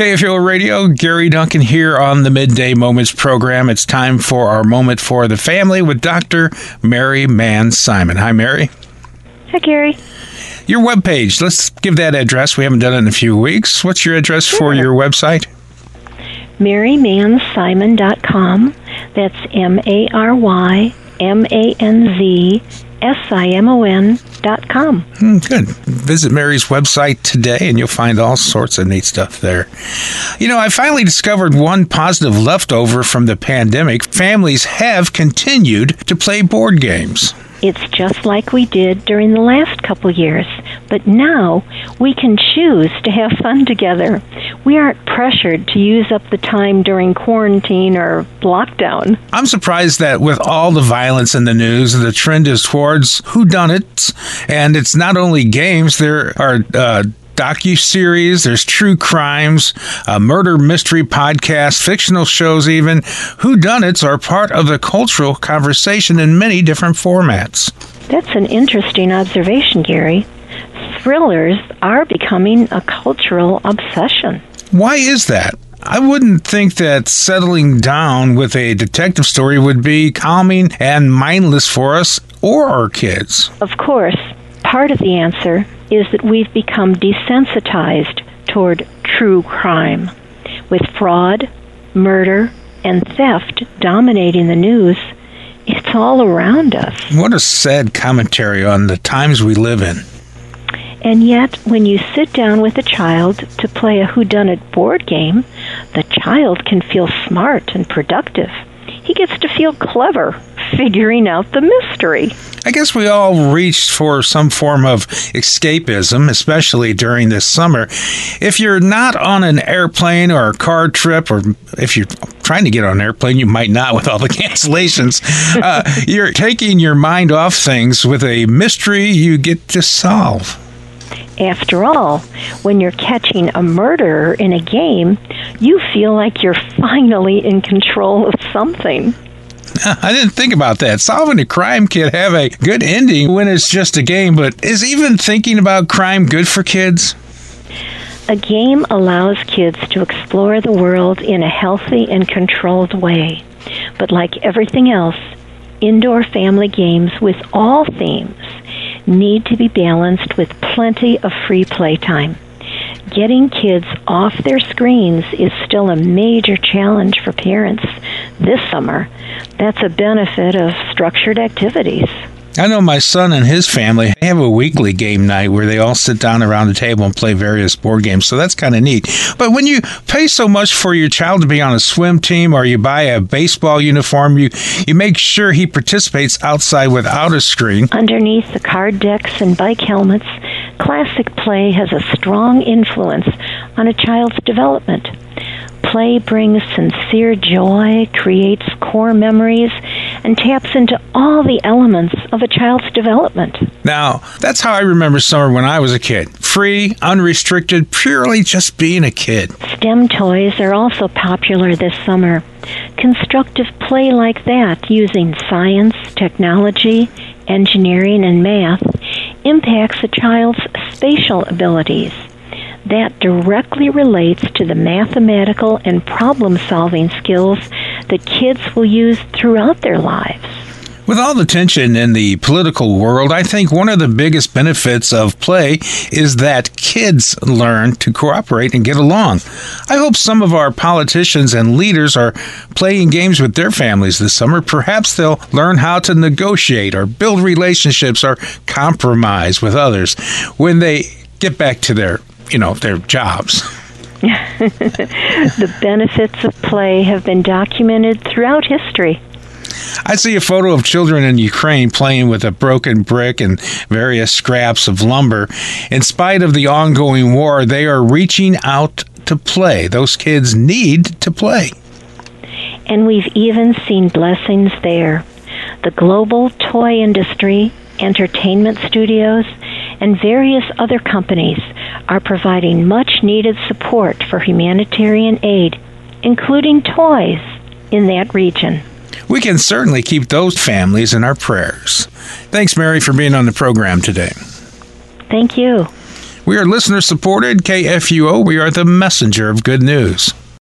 KFUO Radio, Gary Duncan here on the Midday Moments program. It's time for our moment for the family with Dr. Mary Manz Simon. Hi, Mary. Hi, Gary. Your webpage, let's give that address. We haven't done it in a few weeks. What's your address sure. for your website? MaryManzSimon.com. That's M A R Y M A N Z S I M O N Hmm, good. Visit Mary's website today and you'll find all sorts of neat stuff there. You know, I finally discovered one positive leftover from the pandemic. Families have continued to play board games. It's just like we did during the last couple years, but now we can choose to have fun together. We aren't pressured to use up the time during quarantine or lockdown. I'm surprised that with all the violence in the news, the trend is towards whodunits, and it's not only games. There are uh, docu series. There's true crimes, a murder mystery podcast, fictional shows. Even whodunits are part of the cultural conversation in many different formats. That's an interesting observation, Gary. Thrillers are becoming a cultural obsession. Why is that? I wouldn't think that settling down with a detective story would be calming and mindless for us or our kids. Of course, part of the answer is that we've become desensitized toward true crime. With fraud, murder, and theft dominating the news, it's all around us. What a sad commentary on the times we live in. And yet, when you sit down with a child to play a whodunit board game, the child can feel smart and productive. He gets to feel clever figuring out the mystery. I guess we all reached for some form of escapism, especially during this summer. If you're not on an airplane or a car trip, or if you're trying to get on an airplane, you might not with all the cancellations. Uh, you're taking your mind off things with a mystery you get to solve. After all, when you're catching a murderer in a game, you feel like you're finally in control of something. I didn't think about that. Solving a crime can have a good ending when it's just a game, but is even thinking about crime good for kids? A game allows kids to explore the world in a healthy and controlled way. But like everything else, indoor family games with all themes need to be balanced with plenty of free playtime. Getting kids off their screens is still a major challenge for parents this summer that's a benefit of structured activities. I know my son and his family have a weekly game night where they all sit down around the table and play various board games. So that's kind of neat. But when you pay so much for your child to be on a swim team or you buy a baseball uniform, you, you make sure he participates outside without a screen. Underneath the card decks and bike helmets, classic play has a strong influence on a child's development. Play brings sincere joy, creates core memories, and taps into all the elements of a child's development. Now, that's how I remember summer when I was a kid free, unrestricted, purely just being a kid. STEM toys are also popular this summer. Constructive play like that, using science, technology, engineering, and math, impacts a child's spatial abilities that directly relates to the mathematical and problem solving skills that kids will use throughout their lives. With all the tension in the political world, I think one of the biggest benefits of play is that kids learn to cooperate and get along. I hope some of our politicians and leaders are playing games with their families this summer. Perhaps they'll learn how to negotiate or build relationships or compromise with others when they get back to their you know, their jobs. the benefits of play have been documented throughout history. I see a photo of children in Ukraine playing with a broken brick and various scraps of lumber. In spite of the ongoing war, they are reaching out to play. Those kids need to play. And we've even seen blessings there. The global toy industry, entertainment studios, and various other companies are providing much needed support for humanitarian aid, including toys, in that region. We can certainly keep those families in our prayers. Thanks, Mary, for being on the program today. Thank you. We are listener supported KFUO. We are the messenger of good news.